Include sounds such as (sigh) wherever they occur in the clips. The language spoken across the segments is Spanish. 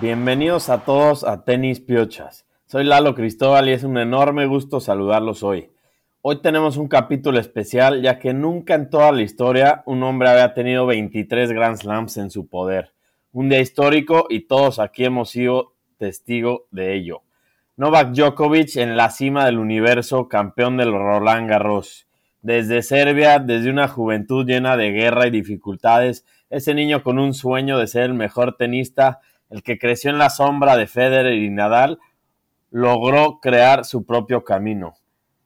Bienvenidos a todos a Tenis Piochas. Soy Lalo Cristóbal y es un enorme gusto saludarlos hoy. Hoy tenemos un capítulo especial ya que nunca en toda la historia un hombre había tenido 23 Grand Slams en su poder. Un día histórico y todos aquí hemos sido testigo de ello. Novak Djokovic en la cima del universo, campeón del Roland Garros. Desde Serbia, desde una juventud llena de guerra y dificultades, ese niño con un sueño de ser el mejor tenista, el que creció en la sombra de Federer y Nadal, logró crear su propio camino.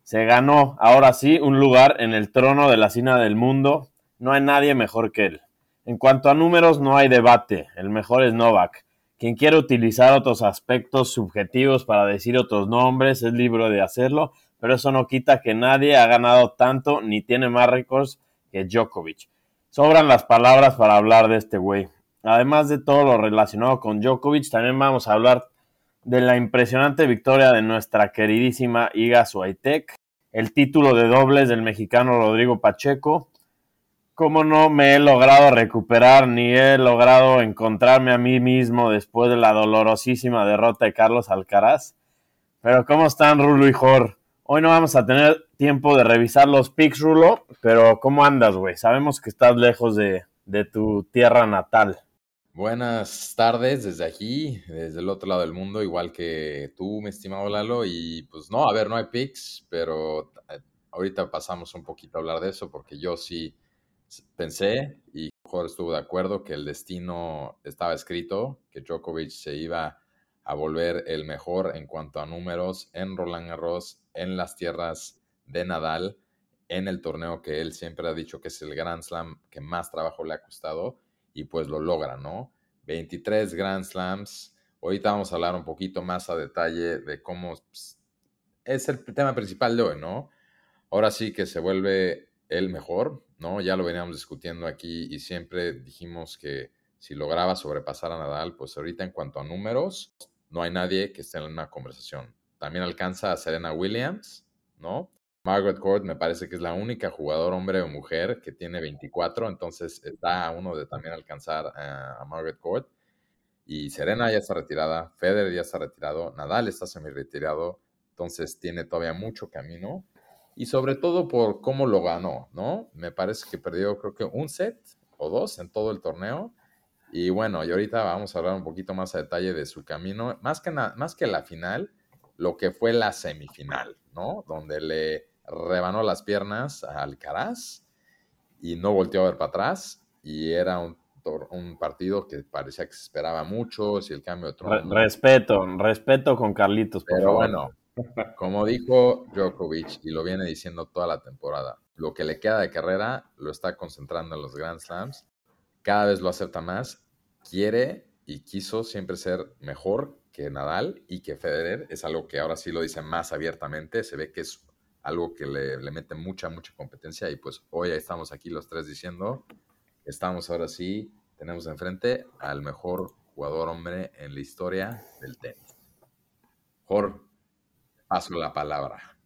Se ganó, ahora sí, un lugar en el trono de la cima del mundo. No hay nadie mejor que él. En cuanto a números, no hay debate. El mejor es Novak. Quien quiere utilizar otros aspectos subjetivos para decir otros nombres es libre de hacerlo, pero eso no quita que nadie ha ganado tanto ni tiene más récords que Djokovic. Sobran las palabras para hablar de este güey. Además de todo lo relacionado con Djokovic, también vamos a hablar de la impresionante victoria de nuestra queridísima Iga Swiatek, el título de dobles del mexicano Rodrigo Pacheco, cómo no me he logrado recuperar ni he logrado encontrarme a mí mismo después de la dolorosísima derrota de Carlos Alcaraz. Pero ¿cómo están Rulo y Jor? Hoy no vamos a tener tiempo de revisar los picks, Rulo, pero ¿cómo andas, güey? Sabemos que estás lejos de, de tu tierra natal. Buenas tardes desde aquí, desde el otro lado del mundo, igual que tú, mi estimado Lalo. Y pues no, a ver, no hay picks, pero eh, ahorita pasamos un poquito a hablar de eso porque yo sí pensé y mejor estuvo de acuerdo que el destino estaba escrito, que Djokovic se iba a volver el mejor en cuanto a números en Roland Garros, en las tierras de Nadal, en el torneo que él siempre ha dicho que es el Grand Slam que más trabajo le ha costado y pues lo logra, ¿no? 23 Grand Slams. Ahorita vamos a hablar un poquito más a detalle de cómo pues, es el tema principal de hoy, ¿no? Ahora sí que se vuelve el mejor, ¿no? Ya lo veníamos discutiendo aquí y siempre dijimos que si lograba sobrepasar a Nadal, pues ahorita en cuanto a números, no hay nadie que esté en una conversación. También alcanza a Serena Williams, ¿no? Margaret Court me parece que es la única jugador hombre o mujer que tiene 24, entonces está a uno de también alcanzar a Margaret Court. Y Serena ya está retirada, Federer ya está retirado, Nadal está semi retirado, entonces tiene todavía mucho camino y sobre todo por cómo lo ganó, ¿no? Me parece que perdió creo que un set o dos en todo el torneo. Y bueno, y ahorita vamos a hablar un poquito más a detalle de su camino, más que, más que la final, lo que fue la semifinal, ¿no? Donde le rebanó las piernas a Alcaraz y no volteó a ver para atrás. Y era un, un partido que parecía que se esperaba mucho, si el cambio de trono... respeto, respeto con Carlitos, por Pero bueno, como dijo Djokovic y lo viene diciendo toda la temporada, lo que le queda de carrera lo está concentrando en los Grand Slams, cada vez lo acepta más, quiere y quiso siempre ser mejor que Nadal y que Federer, es algo que ahora sí lo dice más abiertamente, se ve que es algo que le, le mete mucha, mucha competencia y pues hoy estamos aquí los tres diciendo, estamos ahora sí, tenemos enfrente al mejor jugador hombre en la historia del tenis. Jorge, paso la palabra.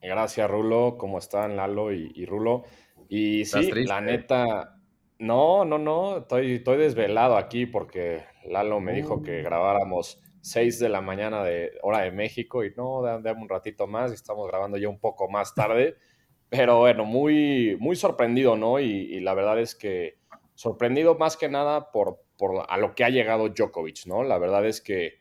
Gracias, Rulo. ¿Cómo están Lalo y, Rulo? Y sí, la neta, no, no, no, estoy, estoy desvelado aquí porque Lalo me dijo que uh. grabáramos 6 de la mañana de hora de México y no, dame un ratito más y estamos grabando ya un poco más tarde. Pero bueno, muy, muy sorprendido, ¿no? Y, la verdad es que sorprendido más que nada por, por a lo que ha llegado Djokovic, ¿no? La verdad es que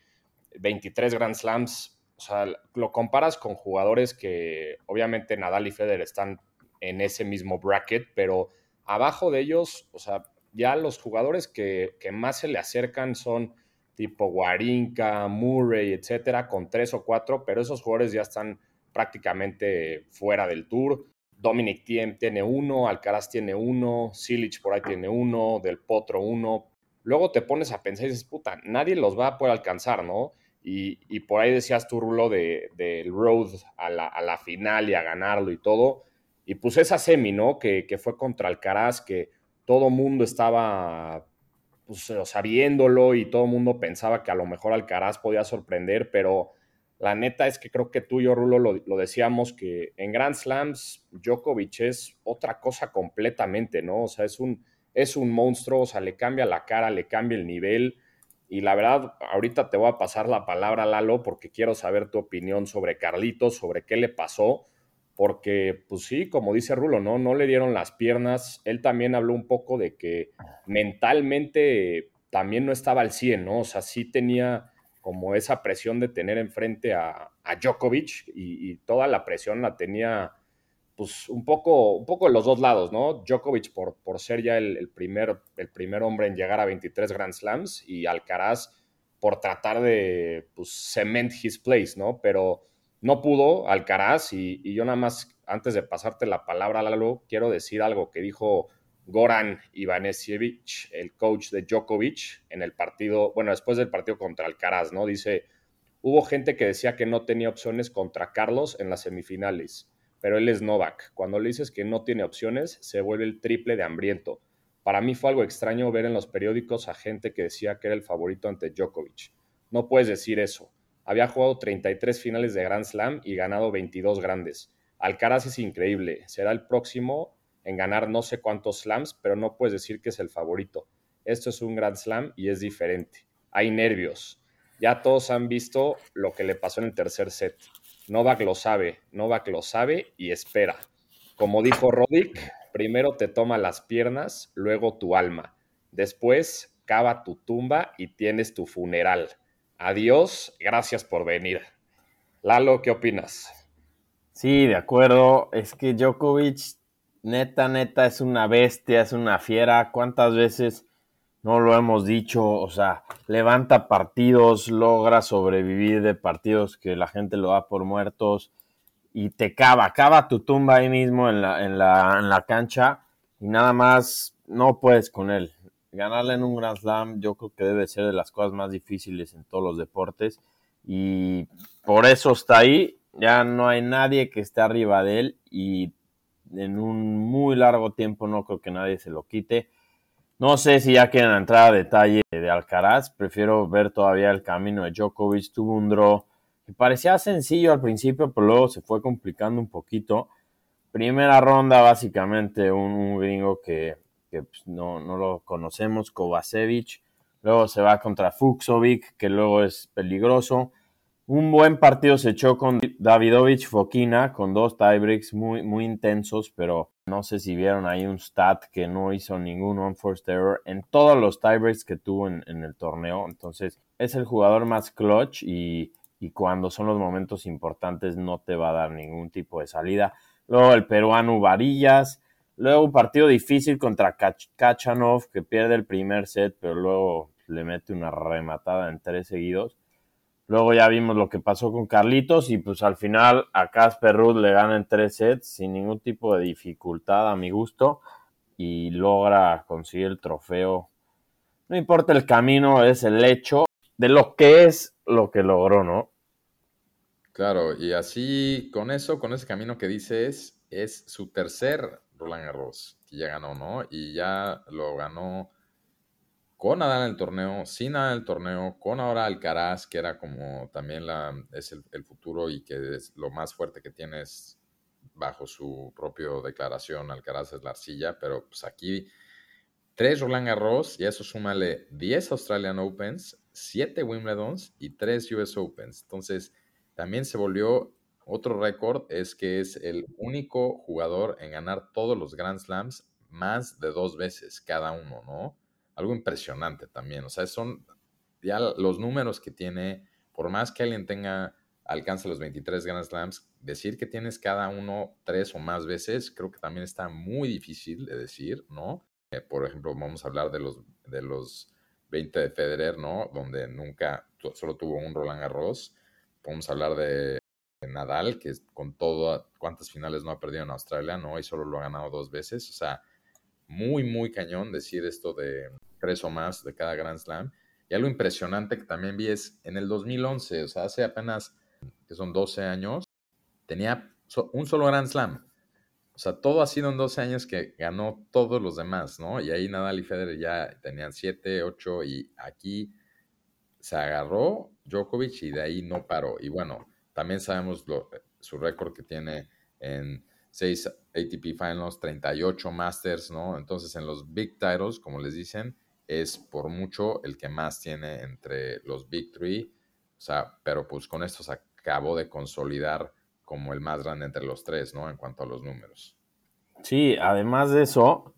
23 Grand Slams o sea, lo comparas con jugadores que obviamente Nadal y Federer están en ese mismo bracket, pero abajo de ellos, o sea, ya los jugadores que, más se le acercan son tipo Warinka, Murray, etcétera, con tres o cuatro, pero esos jugadores ya están prácticamente fuera del tour. Dominic Thiem tiene uno, Alcaraz tiene uno, Silich por ahí tiene uno, Del Potro uno. Luego te pones a pensar y dices, puta, nadie los va a poder alcanzar, ¿no? Y, por ahí decías tú, Rulo, del de, road a la, final y a ganarlo y todo. Y pues esa semi, ¿no? Que, fue contra Alcaraz, que todo mundo estaba pues, sabiéndolo y todo mundo pensaba que a lo mejor Alcaraz podía sorprender, pero la neta es que creo que tú y yo, Rulo, lo, lo, decíamos que en Grand Slams Djokovic es otra cosa completamente, ¿no? O sea, es un, es un monstruo, o sea, le cambia la cara, le cambia el nivel. Y la verdad, ahorita te voy a pasar la palabra, Lalo, porque quiero saber tu opinión sobre Carlitos, sobre qué le pasó, porque, pues sí, como dice Rulo, ¿no? No le dieron las piernas. Él también habló un poco de que mentalmente también no estaba al 100, ¿no? O sea, sí tenía como esa presión de tener enfrente a, Djokovic y, toda la presión la tenía pues un poco, un poco de los dos lados, ¿no? Djokovic por, ser ya el, primer, el primer hombre en llegar a 23 Grand Slams y Alcaraz por tratar de pues, cement his place, ¿no? Pero no pudo Alcaraz y, yo nada más, antes de pasarte la palabra, Lalo, quiero decir algo que dijo Goran Ivanisevic, el coach de Djokovic, en el partido, bueno, después del partido contra Alcaraz, ¿no? Dice, hubo gente que decía que no tenía opciones contra Carlos en las semifinales, pero él es Novak. Cuando le dices que no tiene opciones, se vuelve el triple de hambriento. Para mí fue algo extraño ver en los periódicos a gente que decía que era el favorito ante Djokovic. No puedes decir eso. Había jugado 33 finales de Grand Slam y ganado 22 grandes. Alcaraz es increíble. Será el próximo en ganar no sé cuántos slams, pero no puedes decir que es el favorito. Esto es un Grand Slam y es diferente. Hay nervios. Ya todos han visto lo que le pasó en el tercer set. Novak lo sabe, Novak lo sabe y espera. Como dijo Roddick, primero te toma las piernas, luego tu alma. Después cava tu tumba y tienes tu funeral. Adiós, gracias por venir. Lalo, ¿qué opinas? Sí, de acuerdo. Es que Djokovic neta, neta, es una bestia, es una fiera. ¿Cuántas veces no lo hemos dicho? O sea, levanta partidos, logra sobrevivir de partidos que la gente lo da por muertos y te cava, cava tu tumba ahí mismo en la, en la, en la cancha y nada más no puedes con él. Ganarle en un Grand Slam yo creo que debe ser de las cosas más difíciles en todos los deportes y por eso está ahí. Ya no hay nadie que esté arriba de él y en un muy largo tiempo no creo que nadie se lo quite. No sé si ya quieren entrar a detalle de Alcaraz, prefiero ver todavía el camino de Djokovic. Tuvo un draw que parecía sencillo al principio, pero luego se fue complicando un poquito. Primera ronda, básicamente, un, gringo que, pues, no, no, lo conocemos, Kovacevic. Luego se va contra Fuxovic, que luego es peligroso. Un buen partido se echó con Davidovich Fokina, con dos tiebreaks muy, muy intensos, pero no sé si vieron ahí un stat que no hizo ningún unforced error en todos los tiebreaks que tuvo en, el torneo. Entonces, es el jugador más clutch y, cuando son los momentos importantes no te va a dar ningún tipo de salida. Luego el peruano Varillas. Luego un partido difícil contra Kachanov, que pierde el primer set, pero luego le mete una rematada en tres seguidos. Luego ya vimos lo que pasó con Carlitos y pues al final a Casper Ruud le gana en tres sets sin ningún tipo de dificultad a mi gusto y logra conseguir el trofeo. No importa el camino, es el hecho de lo que es lo que logró, ¿no? Claro, y así con eso, con ese camino que dices, es su tercer Roland Garros que ya ganó, ¿no? Y ya lo ganó con Nadal en el torneo, sin Nadal en el torneo, con ahora Alcaraz, que era como también es el, futuro y que es lo más fuerte que tienes bajo su propia declaración, Alcaraz es la arcilla, pero pues aquí tres Roland Garros y eso súmale 10 Australian Opens, 7 Wimbledons y 3 US Opens. Entonces, también se volvió otro récord, es que es el único jugador en ganar todos los Grand Slams más de dos veces cada uno, ¿no? algo impresionante también. O sea, son ya los números que tiene, por más que alguien tenga, alcance los 23 Grand Slams, decir que tienes cada uno tres o más veces, creo que también está muy difícil de decir, ¿no? Eh, por ejemplo, vamos a hablar de los, de los 20 de Federer, ¿no? Donde nunca, solo tuvo un Roland Garros. Podemos hablar de Nadal, que con todo, cuántas finales no ha perdido en Australia, ¿no? Y solo lo ha ganado dos veces. O sea, muy, muy cañón decir esto de tres o más de cada Grand Slam. Y algo impresionante que también vi es en el 2011, o sea, hace apenas, que son 12 años, tenía un solo Grand Slam. O sea, todo ha sido en 12 años que ganó todos los demás, ¿no? Y ahí Nadal y Federer ya tenían 7, 8 y aquí se agarró Djokovic y de ahí no paró. Y bueno, también sabemos lo, su récord que tiene en 6 ATP Finals, 38 Masters, ¿no? Entonces en los Big Titles, como les dicen, es por mucho el que más tiene entre los Big Three. O sea, pero pues con esto se acabó de consolidar como el más grande entre los tres, ¿no? En cuanto a los números. Sí, además de eso,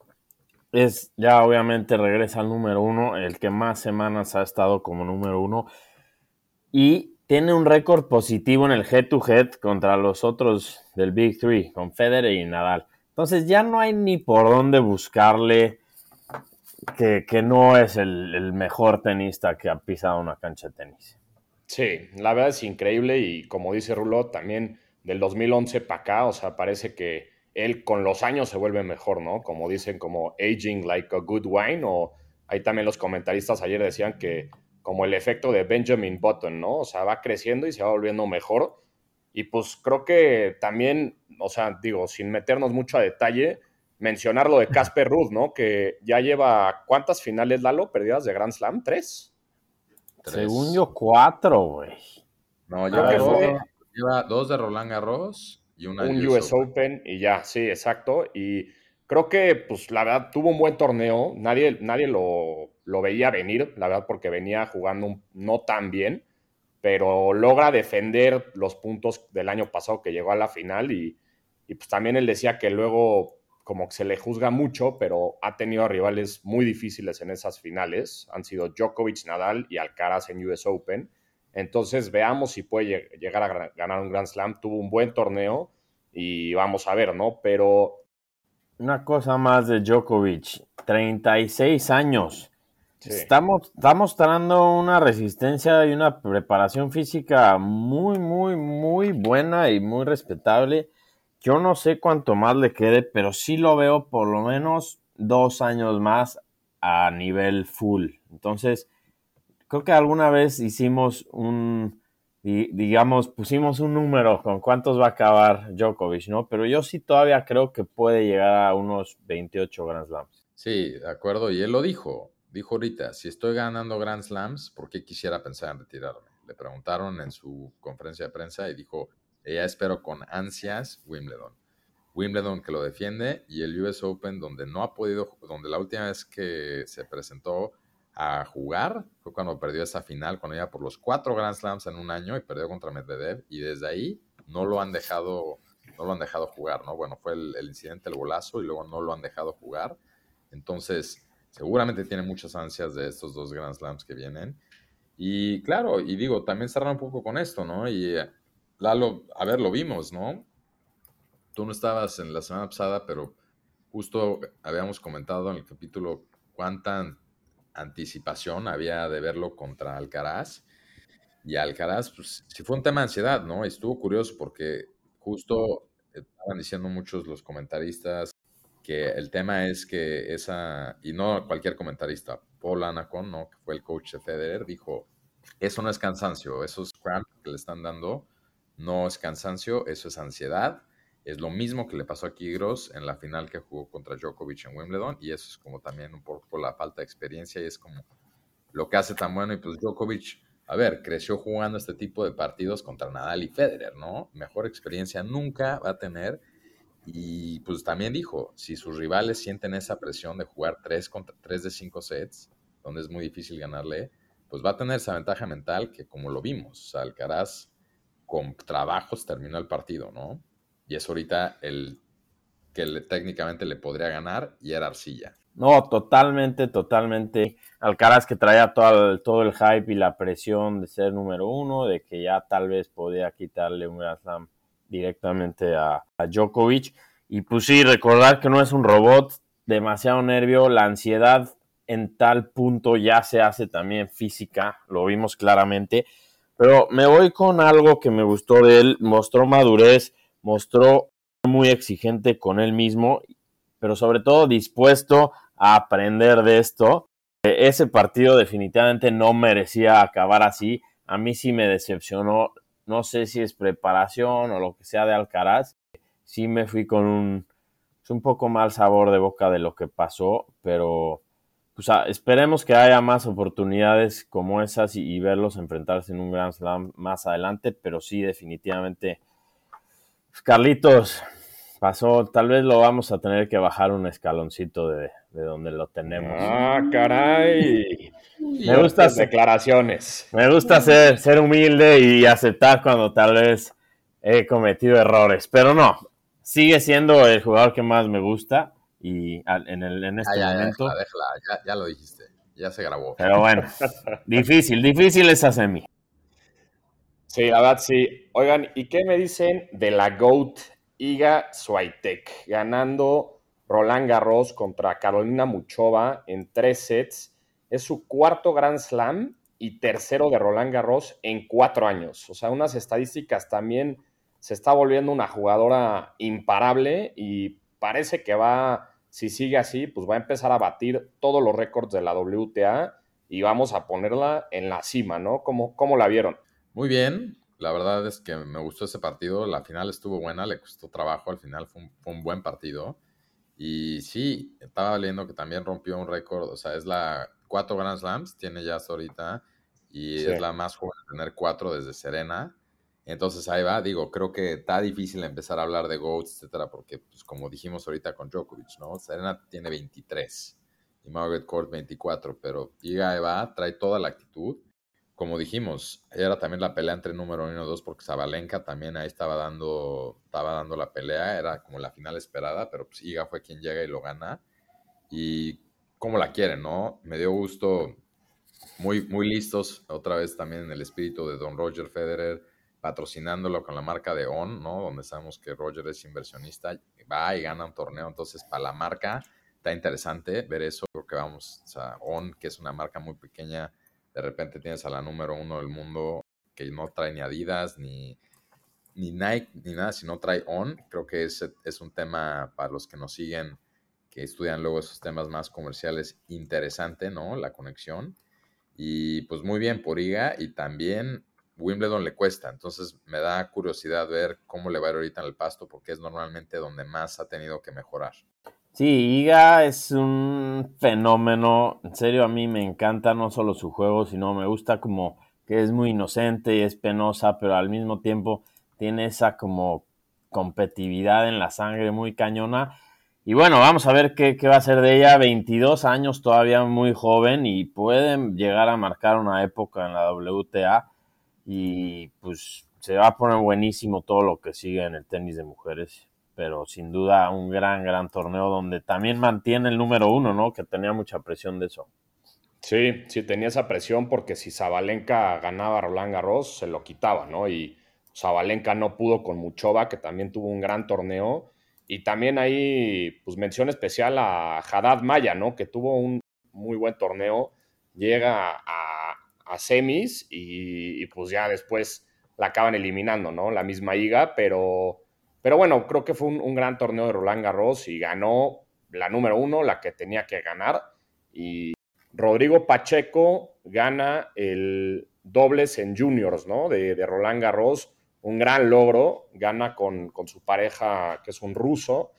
es ya obviamente regresa al número uno, el que más semanas ha estado como número uno. Y tiene un récord positivo en el head-to-head contra los otros del Big Three, con Federer y Nadal. Entonces ya no hay ni por dónde buscarle que, no es el, el, mejor tenista que ha pisado una cancha de tenis. Sí, la verdad es increíble y como dice Rulo, también del 2011 para acá, o sea, parece que él con los años se vuelve mejor, ¿no? Como dicen, como aging like a good wine, o ahí también los comentaristas ayer decían que como el efecto de Benjamin Button, ¿no? O sea, va creciendo y se va volviendo mejor. Y pues creo que también, o sea, digo, sin meternos mucho a detalle, mencionar lo de Casper Ruth, ¿no? Que ya lleva, ¿cuántas finales, Lalo, perdidas de Grand Slam? ¿Tres? Según yo, cuatro, güey. No, ya lleva dos de Roland Garros y una un US, Open. y ya, sí, exacto. Y creo que, pues, la verdad, tuvo un buen torneo. Nadie, nadie lo, lo veía venir, la verdad, porque venía jugando no tan bien, pero logra defender los puntos del año pasado que llegó a la final y, pues también él decía que luego como que se le juzga mucho, pero ha tenido rivales muy difíciles en esas finales. Han sido Djokovic, Nadal y Alcaraz en US Open. Entonces veamos si puede llegar a ganar un Grand Slam. Tuvo un buen torneo y vamos a ver, ¿no? Pero... Una cosa más de Djokovic, 36 años. Estamos, está mostrando una resistencia y una preparación física muy, muy, muy buena y muy respetable. Yo no sé cuánto más le quede, pero sí lo veo por lo menos dos años más a nivel full. Entonces, creo que alguna vez hicimos un, digamos, pusimos un número con cuántos va a acabar Djokovic, ¿no? Pero yo sí todavía creo que puede llegar a unos 28 Grand Slams. Sí, de acuerdo, y él lo dijo, dijo ahorita, si estoy ganando Grand Slams, ¿por qué quisiera pensar en retirarme? Le preguntaron en su conferencia de prensa y dijo, ella espero con ansias Wimbledon. Wimbledon que lo defiende y el US Open donde no ha podido, donde la última vez que se presentó a jugar. Fue cuando perdió esa final, cuando iba por los cuatro Grand Slams en un año y perdió contra Medvedev. Y desde ahí no lo han dejado, no lo han dejado jugar, ¿no? Bueno, fue el, incidente, el golazo, y luego no lo han dejado jugar. Entonces, seguramente tiene muchas ansias de estos dos Grand Slams que vienen. Y claro, y digo, también cerrar un poco con esto, ¿no? Y eh, Lalo, a ver, lo vimos, ¿no? Tú no estabas en la semana pasada, pero justo habíamos comentado en el capítulo cuánta anticipación había de verlo contra Alcaraz. Y Alcaraz, pues si fue un tema de ansiedad, ¿no? Estuvo curioso porque justo estaban diciendo muchos los comentaristas que el tema es que esa, y no cualquier comentarista, Paul Anacon. Que fue el coach de Federer, dijo, eso no es cansancio, esos cramps que le están dando no es cansancio, eso es ansiedad es lo mismo que le pasó a Kyrgios en la final que jugó contra Djokovic en Wimbledon y eso es como también un poco la falta de experiencia y es como lo que hace tan bueno y pues Djokovic, a ver, creció jugando este tipo de partidos contra Nadal y Federer, ¿no? Mejor experiencia nunca va a tener y pues también dijo, si sus rivales sienten esa presión de jugar 3 contra 3 de 5 sets, donde es muy difícil ganarle, pues va a tener esa ventaja mental que como lo vimos, Alcaraz con trabajos terminó el partido, ¿no? y es ahorita el que técnicamente le podría ganar y era Arcilla. No, totalmente, totalmente. Alcaraz que traía todo el, todo el hype y la presión de ser número uno, de que ya tal vez podía quitarle un Grand Slam directamente a, Djokovic. Y pues sí, recordar que no es un robot, demasiado nervio, la ansiedad en tal punto ya se hace también física, lo vimos claramente. Pero me voy con algo que me gustó de él, mostró madurez, mostró muy exigente con él mismo, pero sobre todo dispuesto a aprender de esto. E, ese partido definitivamente no merecía acabar así. A mí sí me decepcionó. No sé si es preparación o lo que sea de Alcaraz. Sí me fui con un, pues, un poco mal sabor de boca de lo que pasó, pero pues, esperemos que haya más oportunidades como esas y, y verlos enfrentarse en un Grand Slam más adelante, pero sí definitivamente Carlitos, pasó. Tal vez lo vamos a tener que bajar un escaloncito de, donde lo tenemos. Ah, caray. Me gusta declaraciones. Me gusta ser, ser humilde y aceptar cuando tal vez he cometido errores. Pero no, sigue siendo el jugador que más me gusta y en, el, en este ah, momento. ya, lo dijiste, ya se grabó. Pero bueno, (laughs) difícil, difícil esa semi. Sí, la verdad sí. Oigan, ¿y qué me dicen de la GOAT Iga Swiatek? Ganando Roland Garros contra Carolina Muchova en tres sets. Es su cuarto Grand Slam y tercero de Roland Garros en cuatro años. O sea, unas estadísticas también se está volviendo una jugadora imparable y parece que va, si sigue así, pues va a empezar a batir todos los récords de la WTA y vamos a ponerla en la cima, ¿no? ¿Cómo, cómo la vieron? Muy bien, la verdad es que me gustó ese partido. La final estuvo buena, le costó trabajo. Al final fue un, buen partido. Y sí, estaba leyendo que también rompió un récord. O sea, es la cuatro Grand Slams, tiene ya hasta ahorita. Y es la más joven de tener cuatro desde Serena. Entonces ahí va, digo, creo que está difícil empezar a hablar de GOATs, etcétera, porque, pues, como dijimos ahorita con Djokovic, ¿no? Serena tiene 23 y Margaret Court 24, pero llega va, trae toda la actitud como dijimos, era también la pelea entre número uno y dos, porque Zabalenka también ahí estaba dando, estaba dando la pelea, era como la final esperada, pero pues Iga fue quien llega y lo gana. Y como la quieren, ¿no? Me dio gusto, muy, muy listos, otra vez también en el espíritu de Don Roger Federer, patrocinándolo con la marca de On, ¿no? Donde sabemos que Roger es inversionista, va y gana un torneo, entonces para la marca está interesante ver eso, creo que vamos, o sea, On, que es una marca muy pequeña, de repente tienes a la número uno del mundo que no trae ni Adidas, ni, ni Nike, ni nada, sino trae On. Creo que es, es un tema para los que nos siguen, que estudian luego esos temas más comerciales, interesante, ¿no? La conexión. Y pues muy bien por IGA y también Wimbledon le cuesta, entonces me da curiosidad ver cómo le va a ir ahorita en el pasto porque es normalmente donde más ha tenido que mejorar. Sí, Iga es un fenómeno. En serio, a mí me encanta no solo su juego, sino me gusta como que es muy inocente y es penosa, pero al mismo tiempo tiene esa como competitividad en la sangre muy cañona. Y bueno, vamos a ver qué, qué va a ser de ella. 22 años, todavía muy joven y pueden llegar a marcar una época en la WTA. Y pues se va a poner buenísimo todo lo que sigue en el tenis de mujeres pero sin duda un gran, gran torneo donde también mantiene el número uno, ¿no? Que tenía mucha presión de eso. Sí, sí, tenía esa presión porque si Zabalenka ganaba a Roland Garros, se lo quitaba, ¿no? Y Zabalenka no pudo con Muchova, que también tuvo un gran torneo. Y también ahí, pues mención especial a Haddad Maya, ¿no? Que tuvo un muy buen torneo. Llega a, a semis y, y, pues ya después la acaban eliminando, ¿no? La misma Iga, pero pero bueno, creo que fue un, gran torneo de Roland Garros y ganó la número uno, la que tenía que ganar. Y Rodrigo Pacheco gana el dobles en juniors, ¿no? De, Roland Garros, un gran logro, gana con, su pareja, que es un ruso.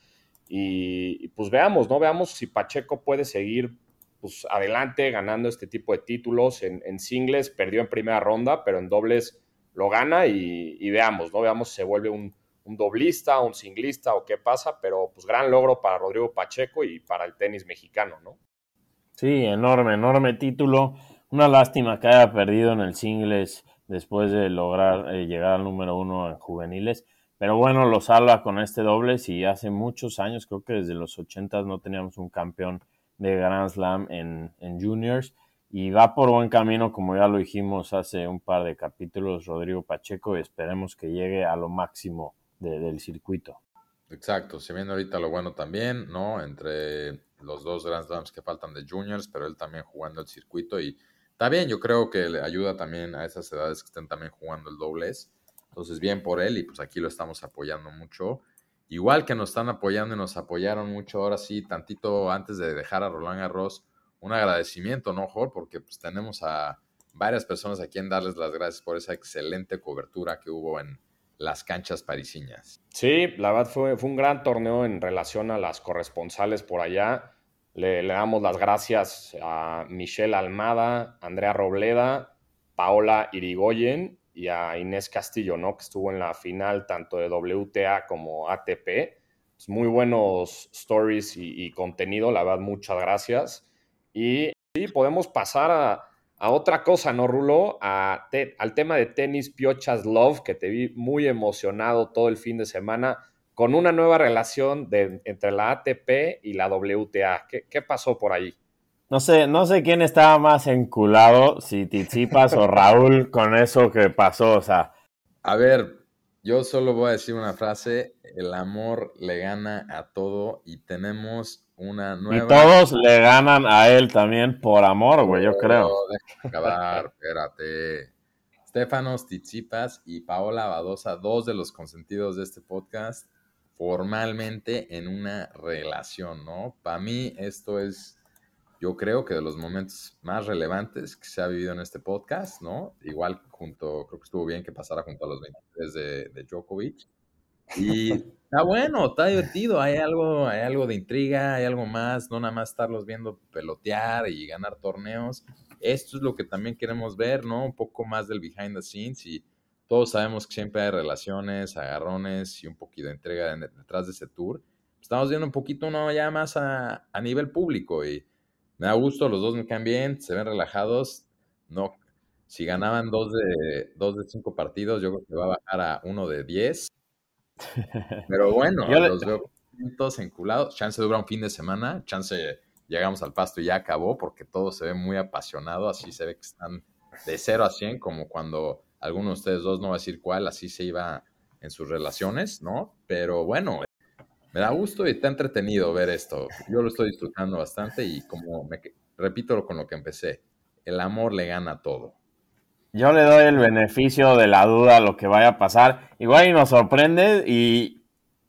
Y, pues veamos, ¿no? Veamos si Pacheco puede seguir pues, adelante ganando este tipo de títulos. En, singles perdió en primera ronda, pero en dobles lo gana y veamos, ¿no? Veamos si se vuelve un, un doblista, un singlista o qué pasa, pero pues gran logro para Rodrigo Pacheco y para el tenis mexicano, ¿no? Sí, enorme, enorme título. Una lástima que haya perdido en el singles después de lograr eh, llegar al número uno en juveniles. Pero bueno, lo salva con este dobles y hace muchos años, creo que desde los 80 no teníamos un campeón de Grand Slam en, en juniors y va por buen camino, como ya lo dijimos hace un par de capítulos, Rodrigo Pacheco, y esperemos que llegue a lo máximo del circuito. Exacto, se viene ahorita lo bueno también, ¿no? Entre los dos Grand Slams que faltan de juniors, pero él también jugando el circuito y está bien, yo creo que le ayuda también a esas edades que estén también jugando el dobles. Entonces, bien por él y pues aquí lo estamos apoyando mucho. Igual que nos están apoyando y nos apoyaron mucho, ahora sí, tantito antes de dejar a Roland Garros, un agradecimiento, ¿no, Jorge? Porque pues tenemos a varias personas a quien darles las gracias por esa excelente cobertura que hubo en, las canchas parisiñas. Sí, la verdad fue, un gran torneo en relación a las corresponsales por allá. Le, damos las gracias a Michelle Almada, Andrea Robleda, Paola Irigoyen y a Inés Castillo, ¿no? Que estuvo en la final tanto de WTA como ATP. muy buenos stories y, contenido, la verdad, muchas gracias. Y sí, podemos pasar a, otra cosa, ¿no, Rulo? A al tema de tenis Piochas Love, que te vi muy emocionado todo el fin de semana con una nueva relación de, entre la ATP y la WTA. ¿Qué, ¿Qué, pasó por ahí? No sé, no sé quién estaba más enculado, si Tizipas o Raúl, con eso que pasó. O sea. A ver, yo solo voy a decir una frase: el amor le gana a todo y tenemos una nueva. Y todos le ganan a él también por amor, güey, yo creo. acabar, espérate. Stefanos Tizipas y Paola Badosa, dos de los consentidos de este podcast, formalmente en una relación, ¿no? Para mí esto es, yo creo que de los momentos más relevantes que se ha vivido en este podcast, ¿no? Igual junto, creo que estuvo bien que pasara junto a los 23 de, de Djokovic. Y está bueno, está divertido, hay algo, hay algo de intriga, hay algo más, no nada más estarlos viendo pelotear y ganar torneos. Esto es lo que también queremos ver, ¿no? Un poco más del behind the scenes y todos sabemos que siempre hay relaciones, agarrones y un poquito de entrega detrás de ese tour. Estamos viendo un poquito uno ya más a, nivel público y me da gusto, los dos me caen bien, se ven relajados. No, si ganaban dos de, dos de cinco partidos, yo creo que va a bajar a uno de diez. Pero bueno, los veo todos enculados. Chance dura un fin de semana, chance llegamos al pasto y ya acabó porque todo se ve muy apasionado, así se ve que están de 0 a 100, como cuando alguno de ustedes dos, no va a decir cuál, así se iba en sus relaciones, ¿no? Pero bueno, me da gusto y está entretenido ver esto. Yo lo estoy disfrutando bastante y como me repito con lo que empecé, el amor le gana todo. Yo le doy el beneficio de la duda a lo que vaya a pasar. Igual y nos sorprende y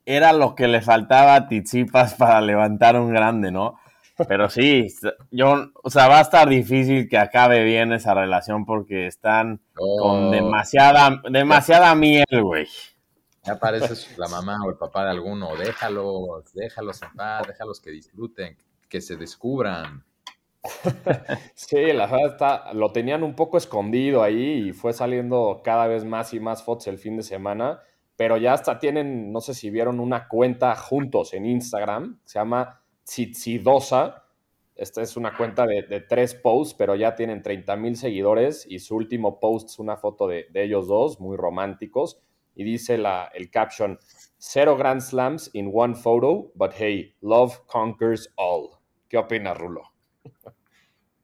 era lo que le faltaba a Tizipas (laughs) para levantar un grande, ¿no? Pero sí, yo, o sea, va a estar difícil que acabe bien esa relación porque están con demasiada, demasiada miel, güey. Ya parece la mamá o el papá de alguno. Déjalos, déjalos en paz, déjalos que disfruten, que se descubran. (laughs) Sí, la verdad está, lo tenían un poco escondido ahí y fue saliendo cada vez más y más fotos el fin de semana, pero ya hasta tienen, no sé si vieron una cuenta juntos en Instagram, se llama Tzitzidosa. Esta es una cuenta de, tres posts, pero ya tienen 30 mil seguidores y su último post es una foto de, ellos dos, muy románticos. Y dice la, el caption, Zero Grand Slams in one photo, but hey, love conquers all. ¿Qué opinas, Rulo?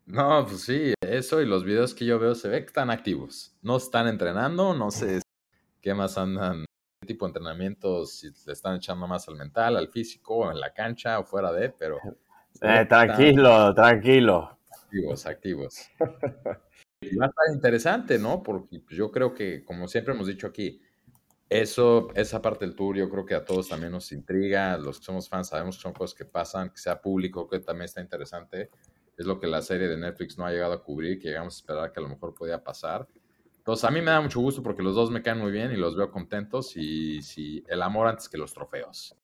No, pues sí, eso y los videos que yo veo se ve que están activos. No están entrenando, no sé qué más andan tipo de entrenamientos, si le están echando más al mental, al físico, en la cancha o fuera de, pero... Eh, tranquilo, tranquilo. Activos, activos. (laughs) y va a estar interesante, ¿no? Porque pues, yo creo que, como siempre hemos dicho aquí, eso, esa parte del tour, yo creo que a todos también nos intriga. Los que somos fans sabemos que son cosas que pasan, que sea público, que también está interesante. Es lo que la serie de Netflix no ha llegado a cubrir, que llegamos a esperar que a lo mejor podía pasar. Entonces, a mí me da mucho gusto porque los dos me caen muy bien y los veo contentos y, si el amor antes que los trofeos.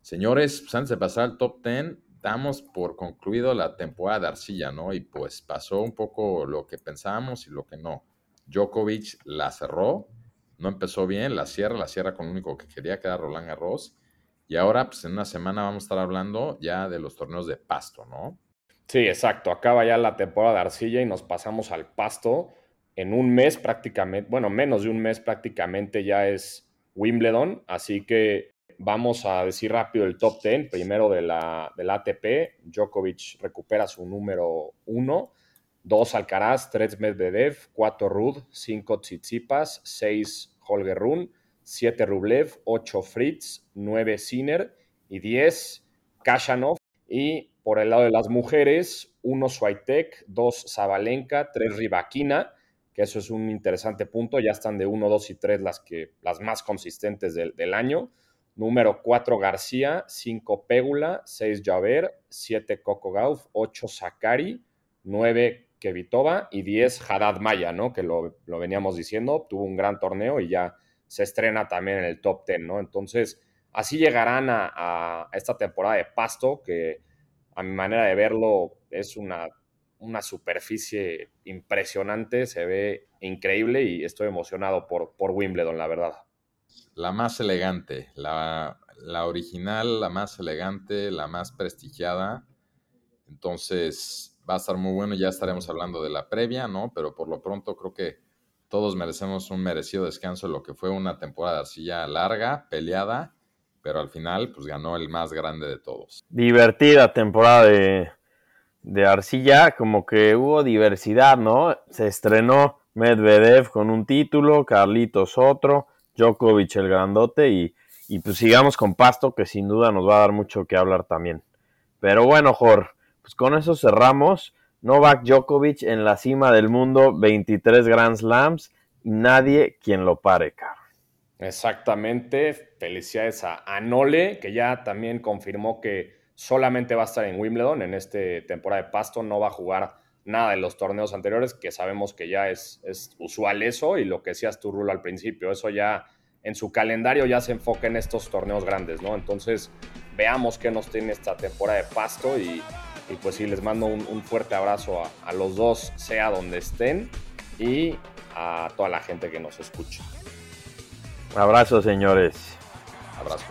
Señores, pues antes de pasar al top 10, damos por concluido la temporada de Arcilla, ¿no? Y pues pasó un poco lo que pensábamos y lo que no. Djokovic la cerró, no empezó bien, la cierra, la cierra con lo único que quería, que era Roland Garros. Y ahora, pues en una semana vamos a estar hablando ya de los torneos de pasto, ¿no? Sí, exacto. Acaba ya la temporada de Arcilla y nos pasamos al pasto en un mes prácticamente, bueno, menos de un mes prácticamente ya es Wimbledon, así que vamos a decir rápido el top 10, primero de la, del ATP, Djokovic recupera su número 1, 2 Alcaraz, 3 Medvedev, 4 Rud, 5 Tsitsipas, 6 Holger Run, 7 Rublev, 8 Fritz, 9 Sinner y 10 Kashanov. Y por el lado de las mujeres, 1 Swiatek, 2 Zabalenka, 3 Ribakina, que eso es un interesante punto. Ya están de 1, 2 y 3 las, que, las más consistentes del, año. Número 4, García. 5, Pégula. 6, Javer. 7, Coco Gauff. 8, Sakari. 9, Kevitova. Y 10, Haddad Maya, ¿no? Que lo, veníamos diciendo. Tuvo un gran torneo y ya se estrena también en el top 10, ¿no? Entonces, así llegarán a, a esta temporada de Pasto, que a mi manera de verlo es una una superficie impresionante, se ve increíble y estoy emocionado por, por Wimbledon, la verdad. La más elegante, la, la original, la más elegante, la más prestigiada. Entonces va a estar muy bueno, ya estaremos hablando de la previa, ¿no? Pero por lo pronto creo que todos merecemos un merecido descanso en lo que fue una temporada de arcilla larga, peleada, pero al final pues ganó el más grande de todos. Divertida temporada de, de arcilla, como que hubo diversidad, ¿no? Se estrenó Medvedev con un título, Carlitos otro, Djokovic el grandote y, y pues sigamos con Pasto que sin duda nos va a dar mucho que hablar también. Pero bueno, Jor, pues con eso cerramos. Novak Djokovic en la cima del mundo, 23 Grand Slams nadie quien lo pare, caro. Exactamente, felicidades a Anole, que ya también confirmó que solamente va a estar en Wimbledon en esta temporada de Pasto, no va a jugar nada de los torneos anteriores, que sabemos que ya es, es usual eso, y lo que decías tú, Rulo, al principio, eso ya en su calendario ya se enfoca en estos torneos grandes, ¿no? Entonces, veamos qué nos tiene esta temporada de Pasto y, pues sí, les mando un, fuerte abrazo a, a, los dos, sea donde estén, y a toda la gente que nos escucha. Abrazo, señores. Abrazo.